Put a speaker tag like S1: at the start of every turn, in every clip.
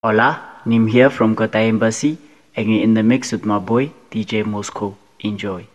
S1: Hola, Nim here from Kota Embassy, and in the mix with my boy DJ Mosco. Enjoy.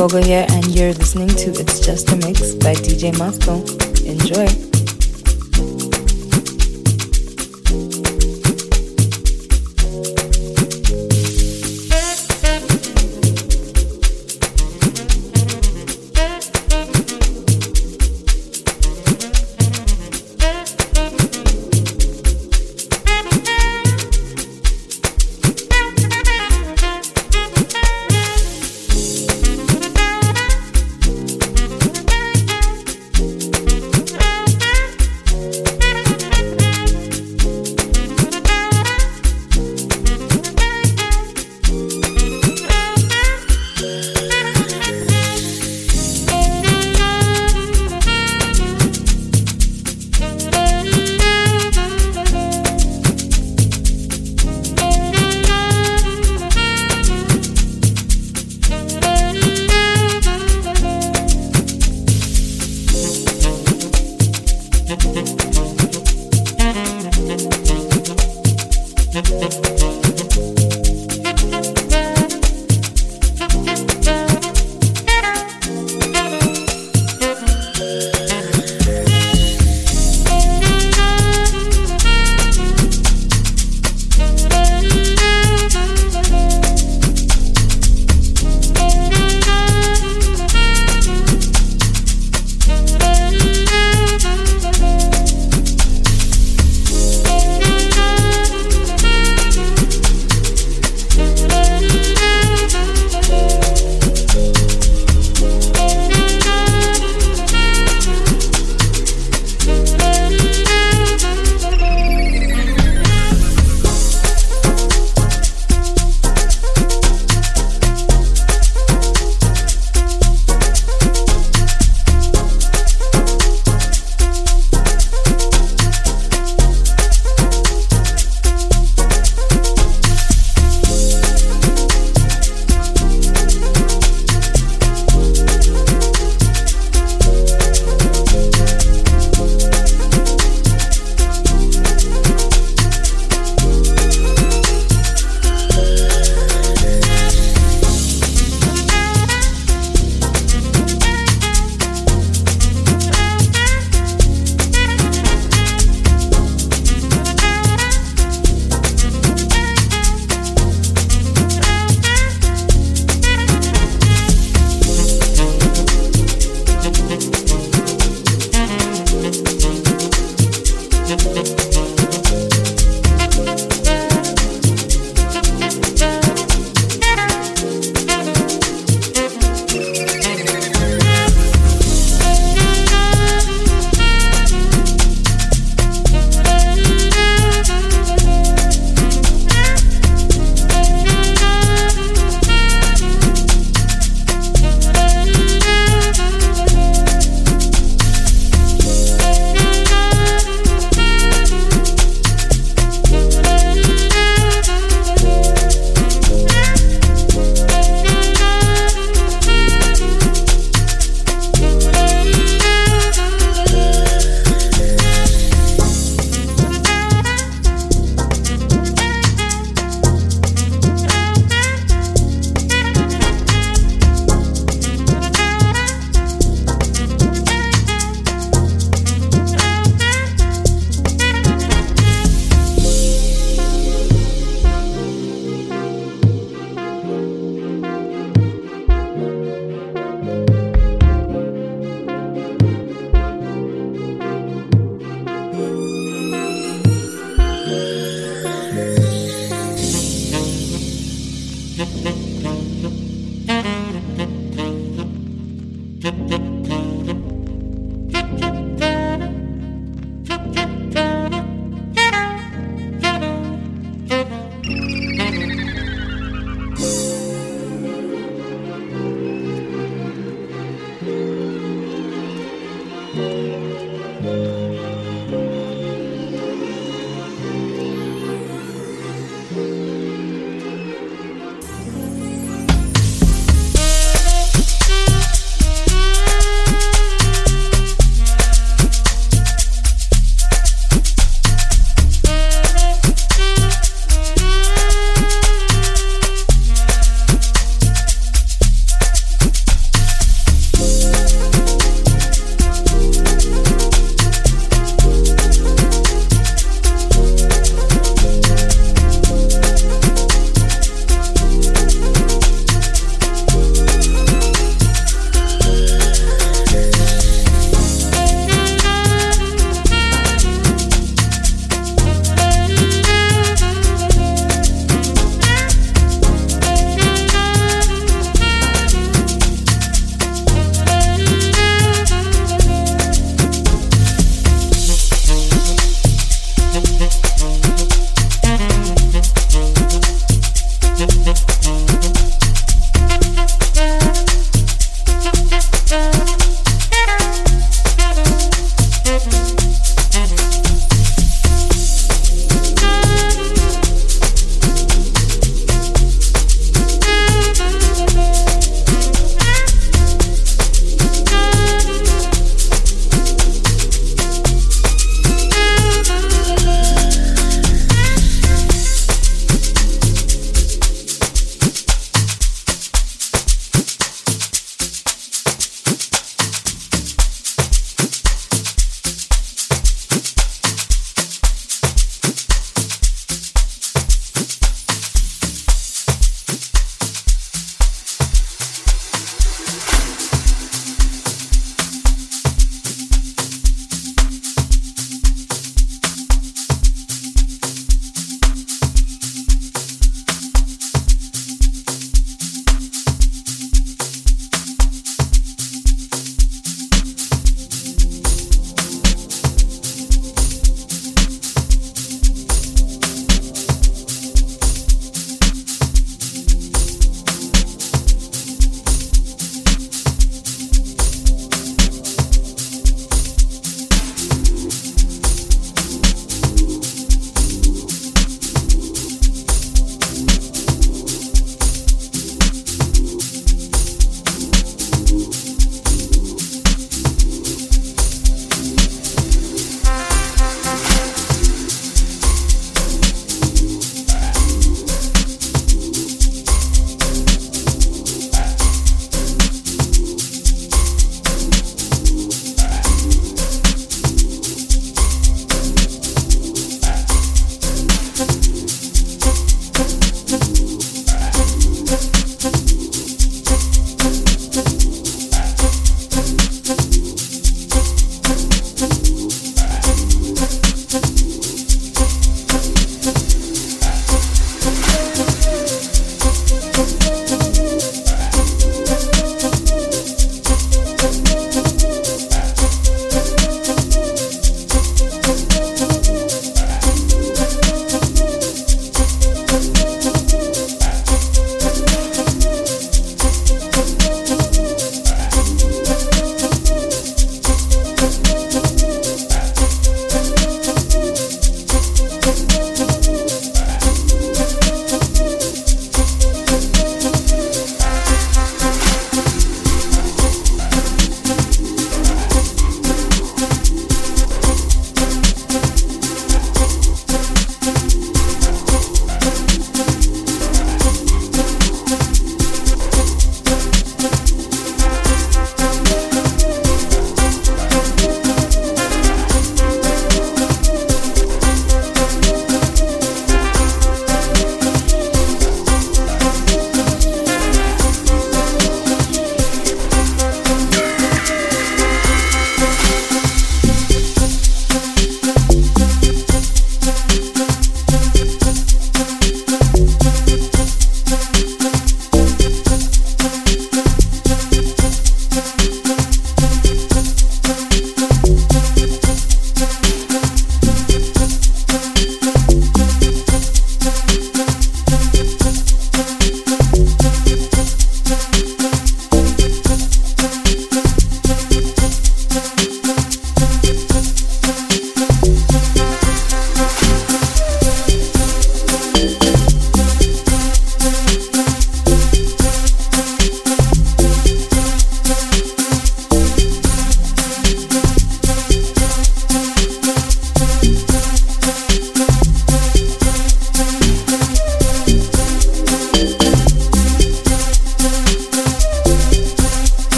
S2: Kogo here, and you're listening to It's Just a Mix by DJ Mosco. Enjoy.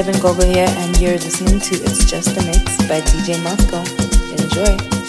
S3: It's
S2: Gogo here, and you're listening to It's Just a Mix by DJ Mosco. Enjoy.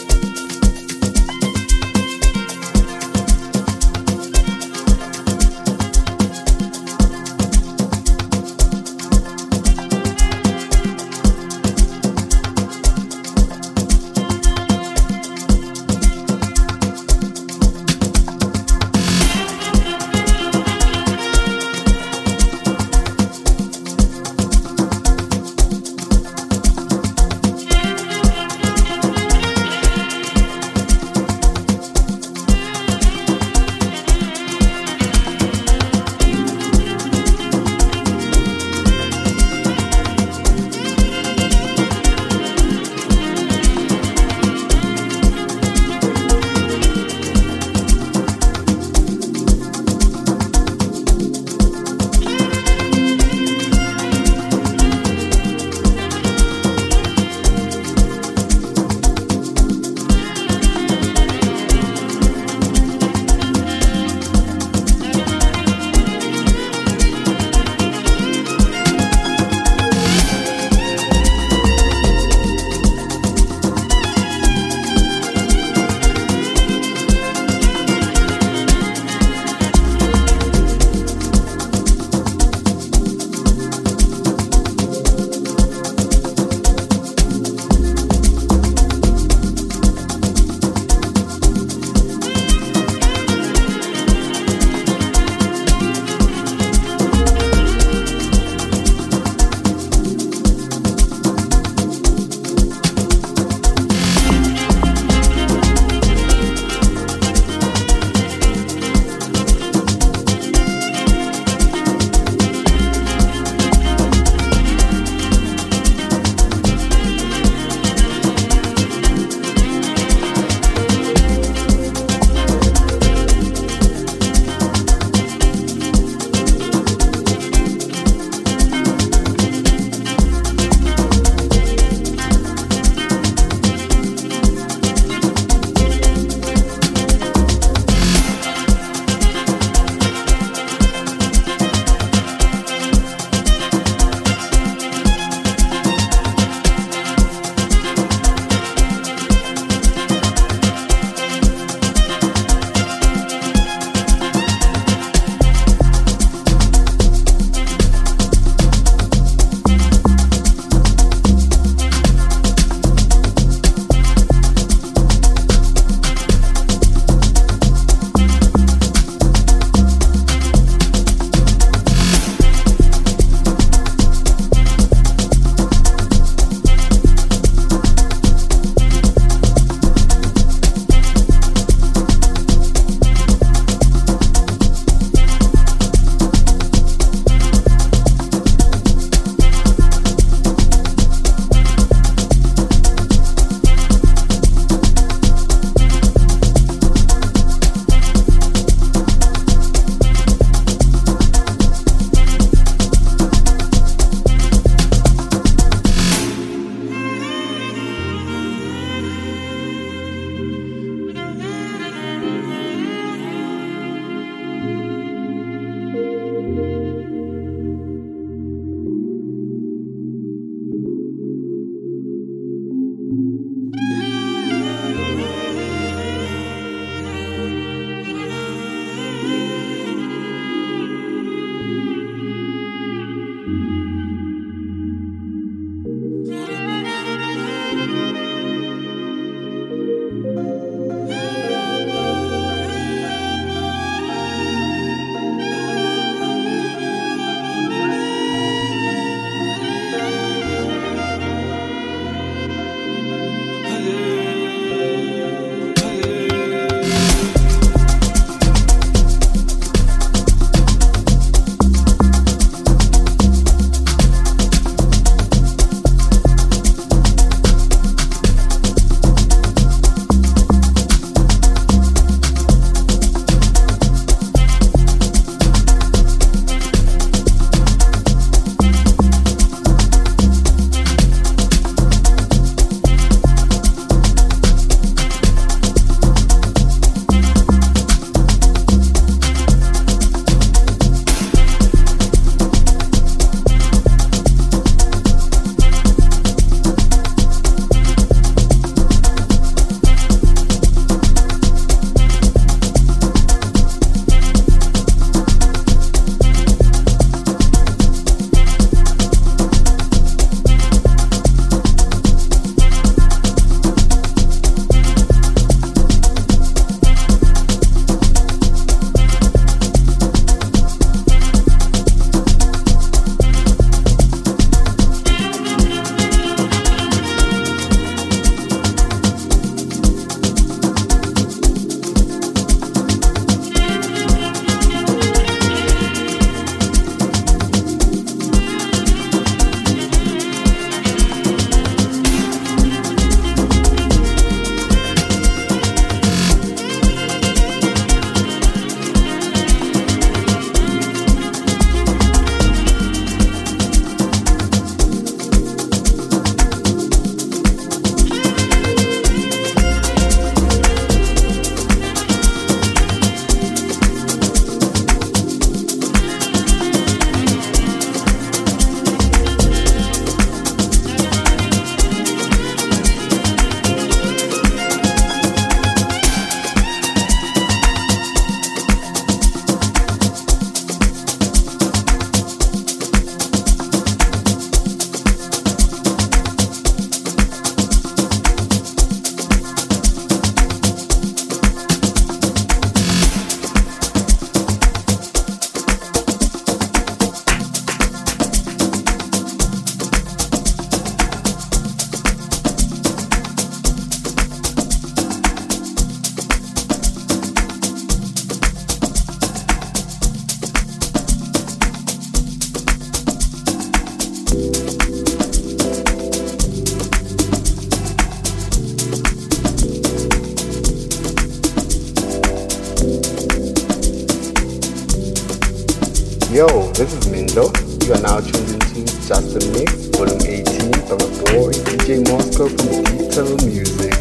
S4: Volume 18 from
S2: a
S4: boy, DJ Mosco from Digital Music.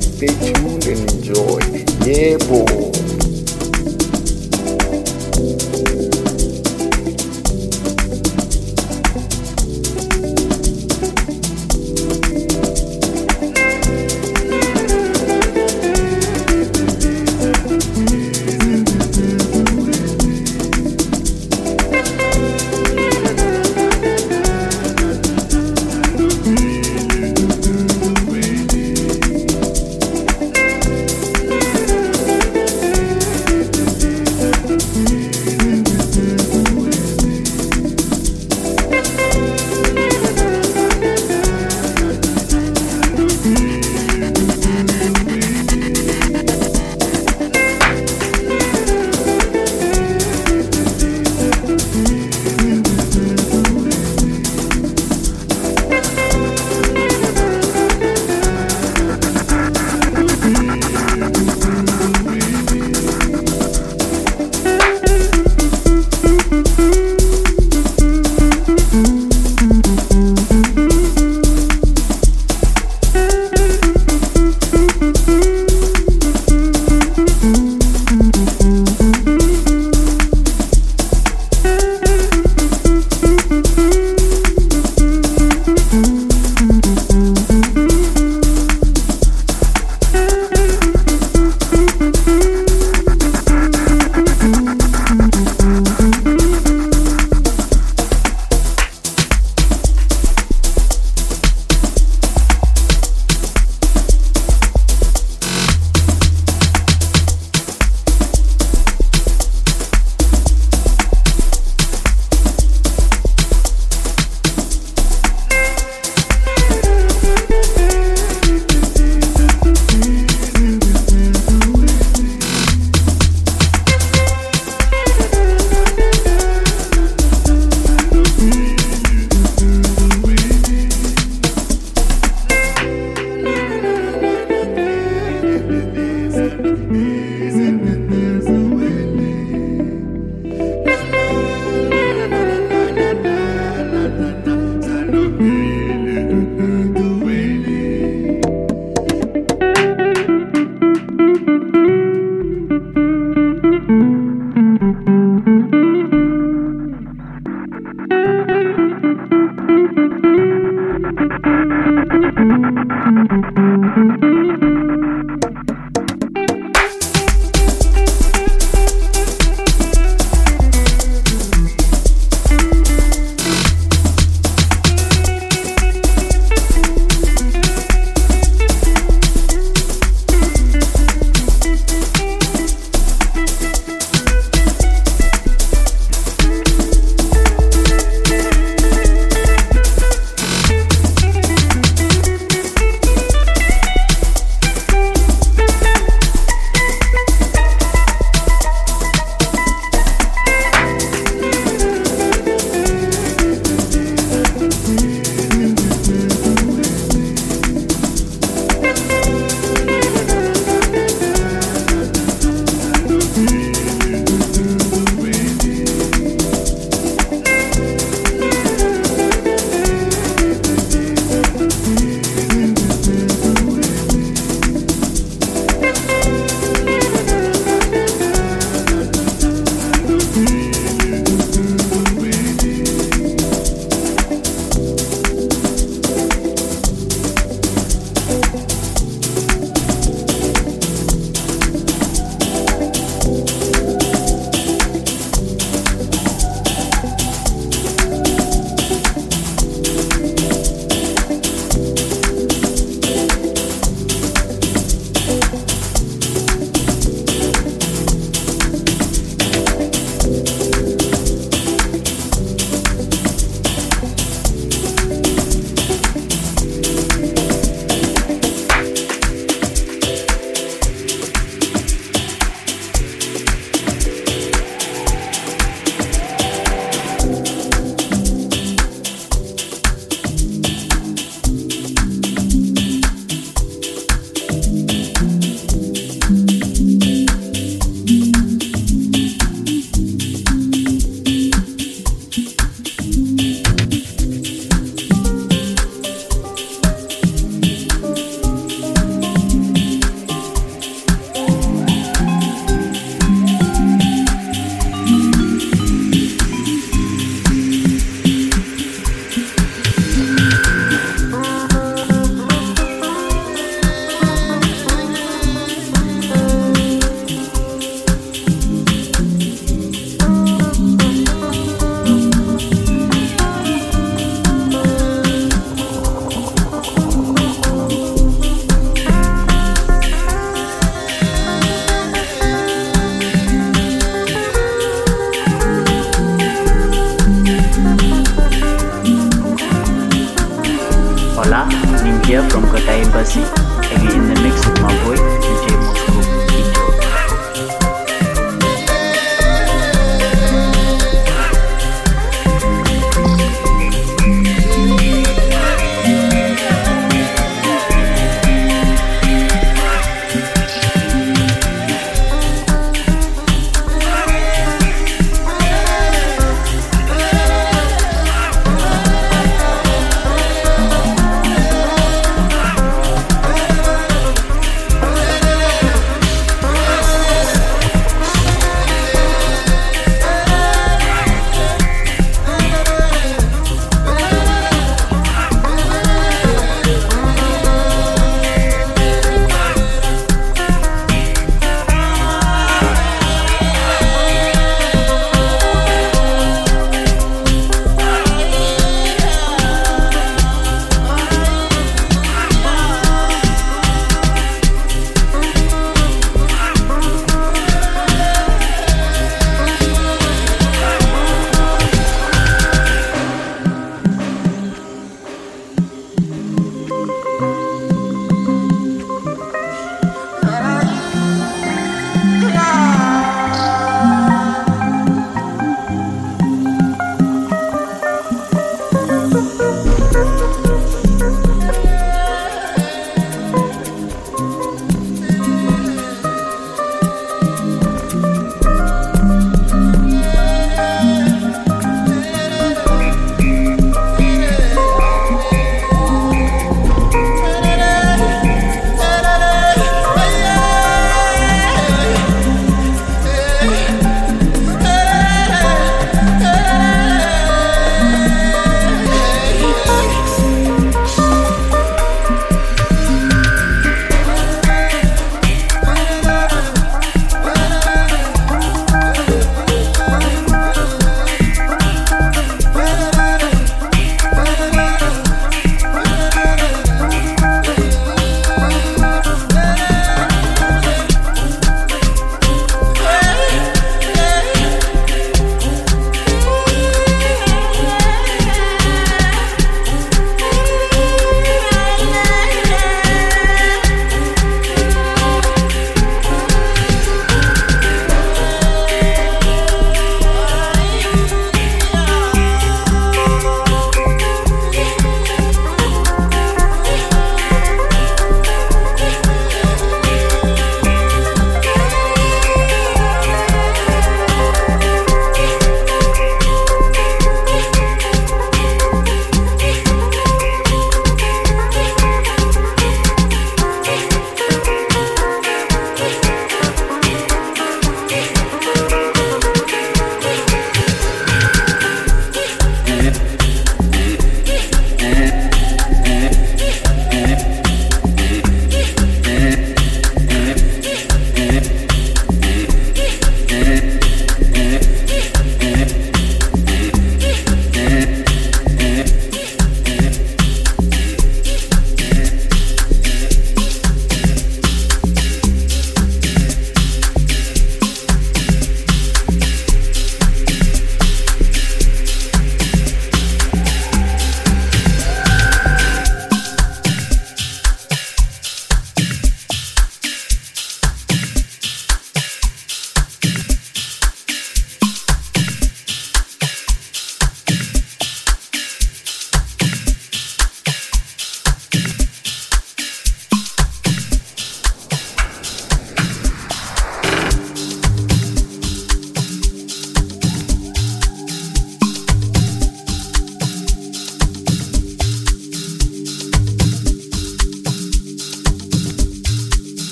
S4: Stay tuned and enjoy. Yeah, boy.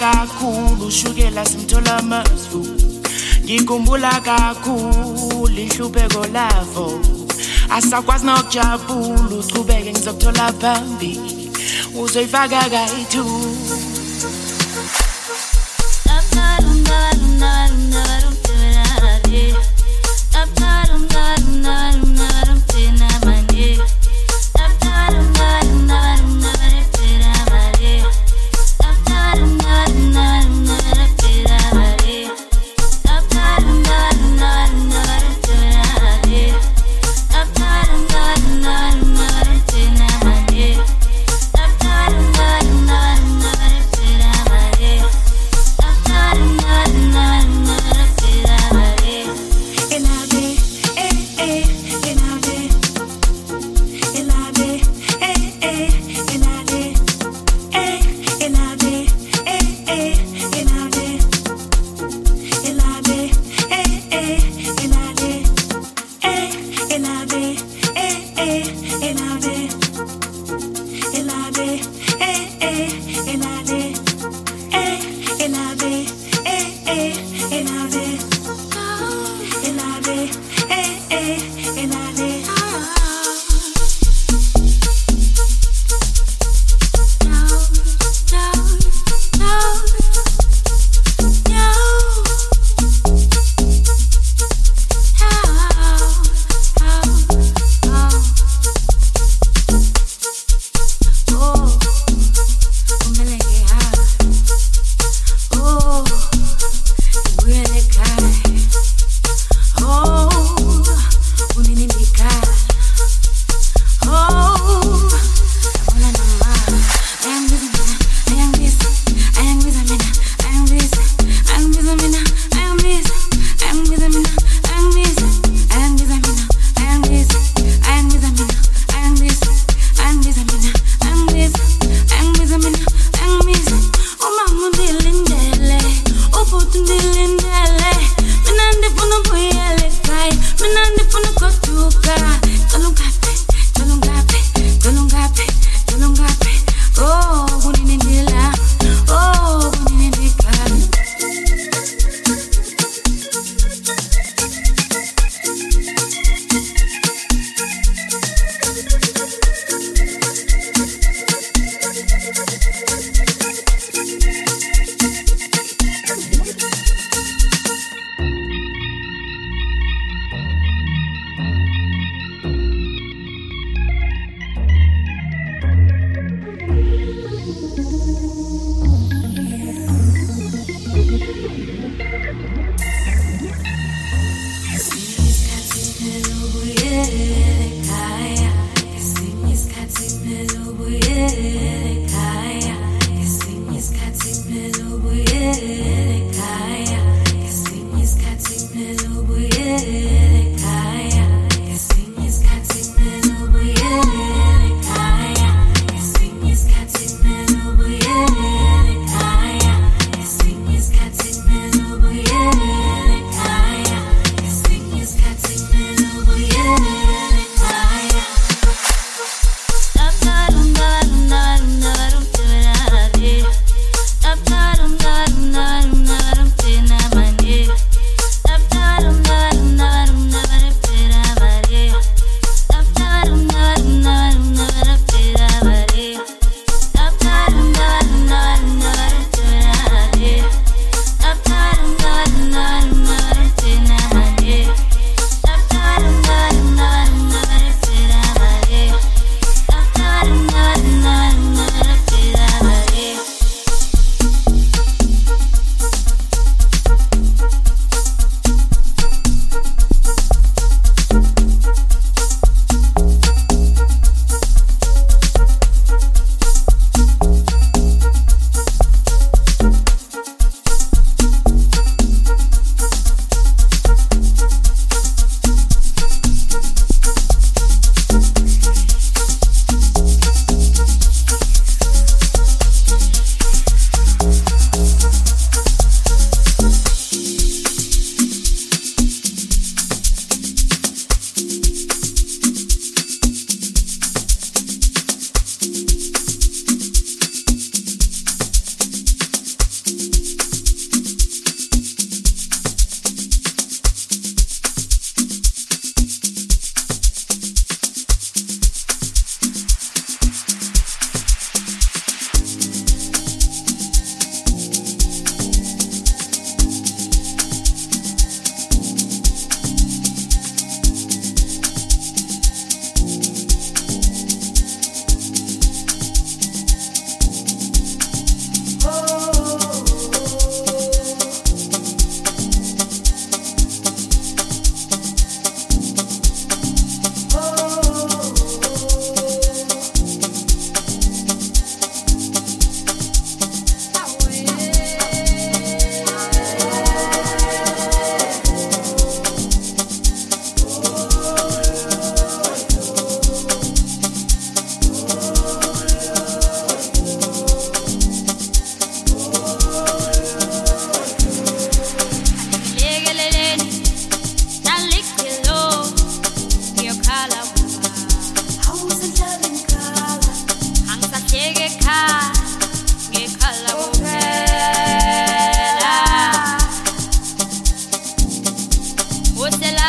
S5: Kakhulu ushukela simthola masifu ngikhumbula kakhulu inhlupheko lavo. Asakwazi nokujabula uchubeke ngizokuthola phambili uzoyifaka kayi-two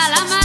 S6: la mano.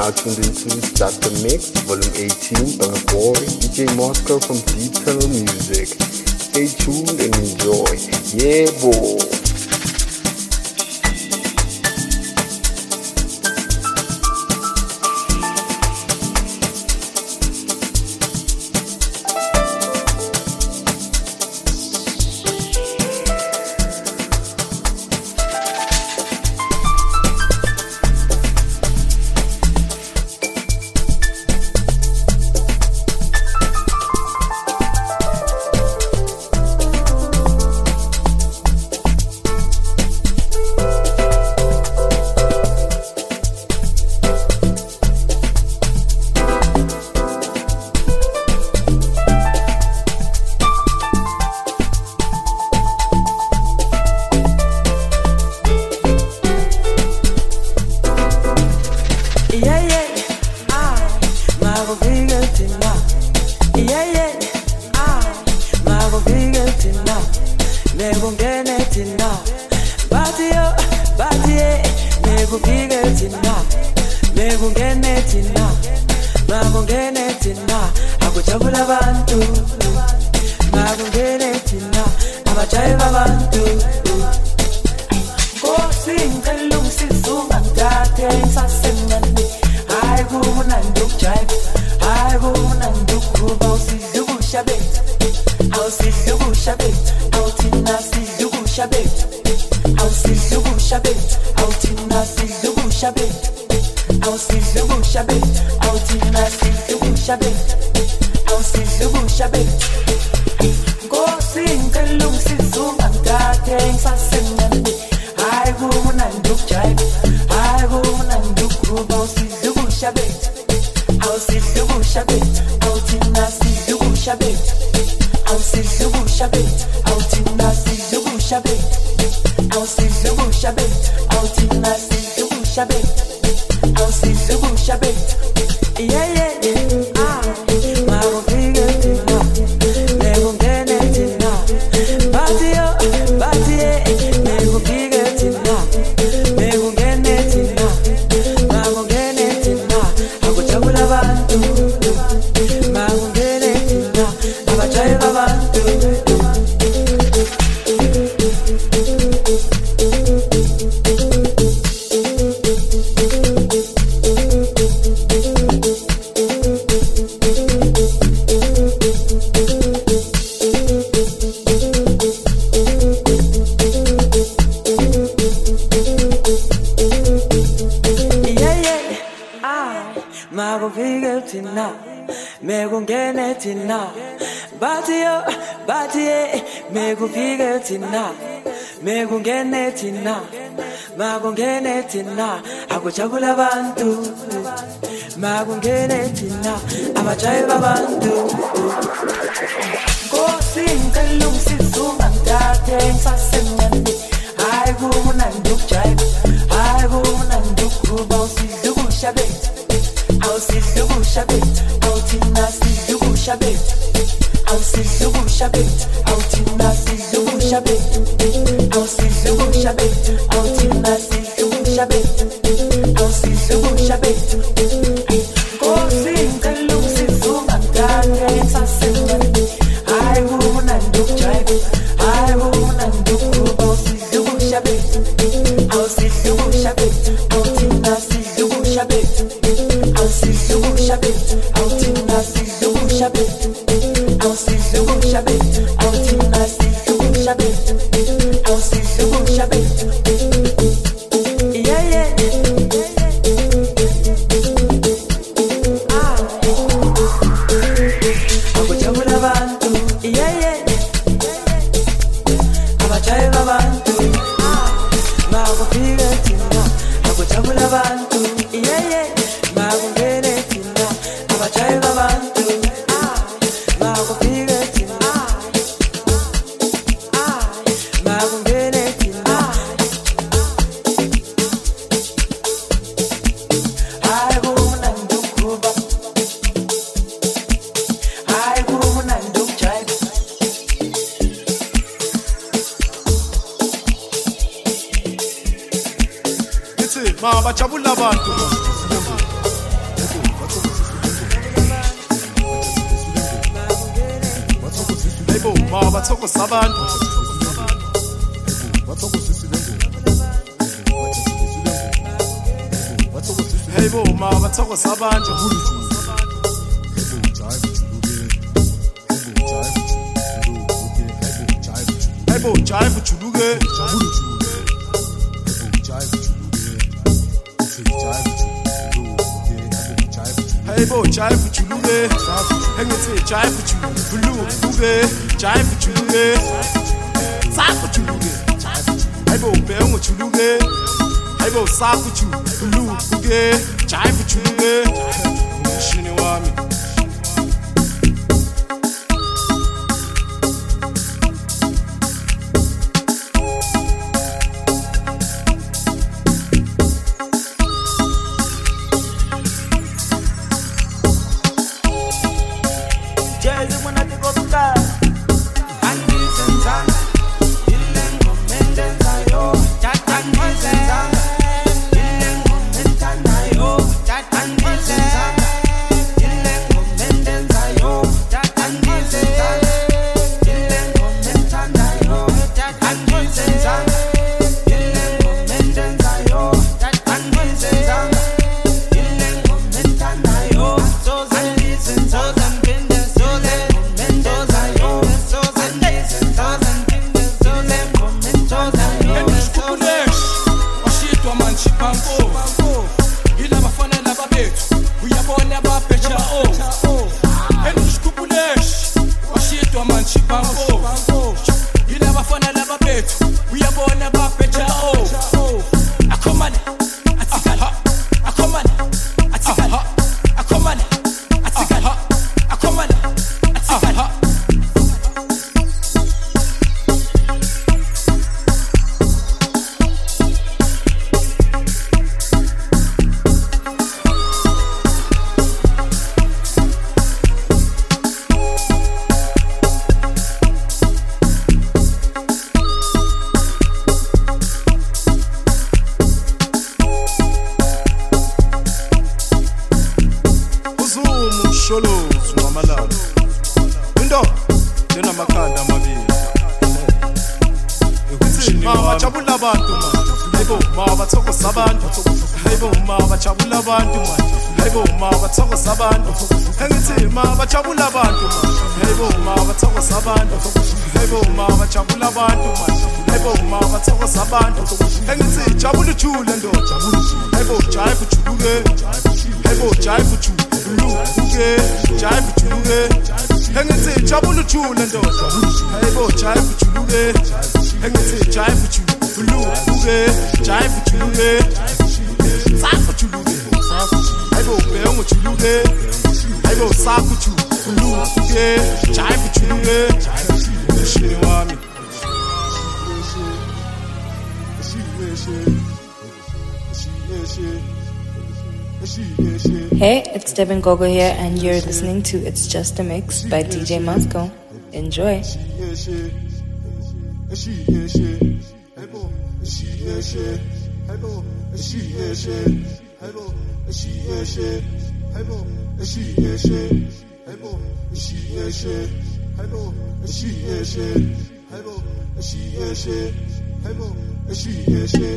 S6: now tuned into is Dr. Mix, Volume 18, Number Boy DJ Mosco from Deep Tunnel Music. Stay tuned and enjoy. Yeah, boy. Akujabula abantu.
S7: Engithi ma bajabula abantu. Manje hayibo ma bathokoza abantu. Hayibo ma bajabula abantu. Hayibo ma bathokoza abantu. Engithi jabula ujule ndoda. Hayibo jive ujuluke hayibo jive ujuluke jive ujuluke engithi jabula ujule ndoda. Hayibo jive ujuluke engithi jive ujuluke jive ujuluke sakho ujuluke hayibo bhengu ujuluke hayibo sakho ujuluke jive ujuluke mshini wami
S2: Hey, it's Devin Gogo here, and you're listening to It's Just a Mix by DJ Mosco. Enjoy.
S8: Endisikubuleshi